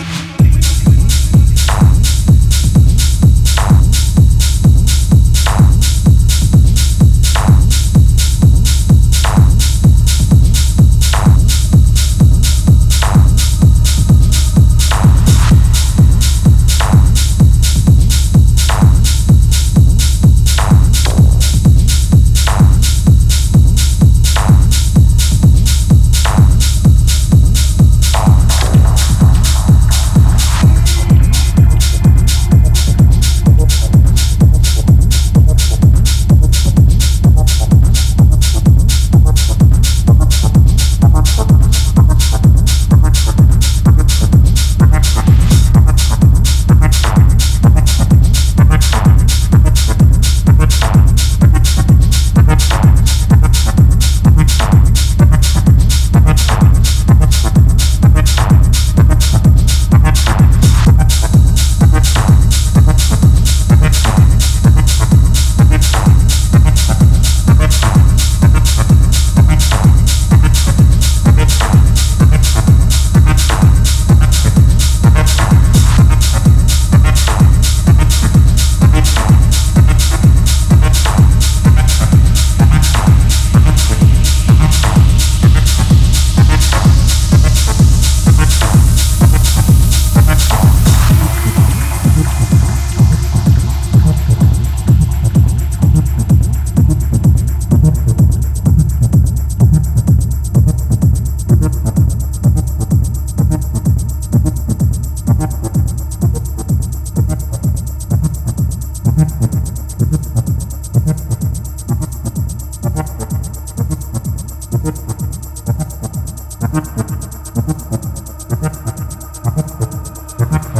Try to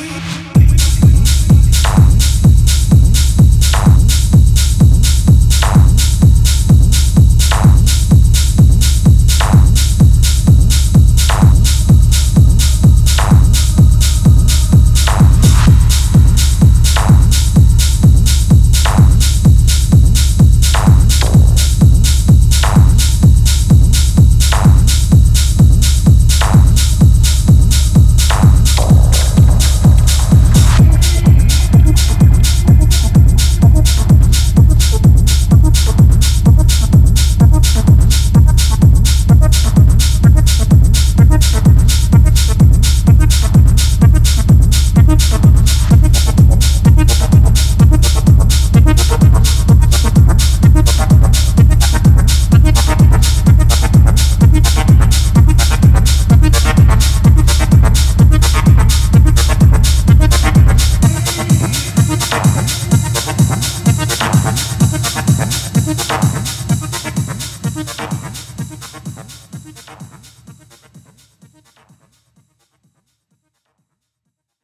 me.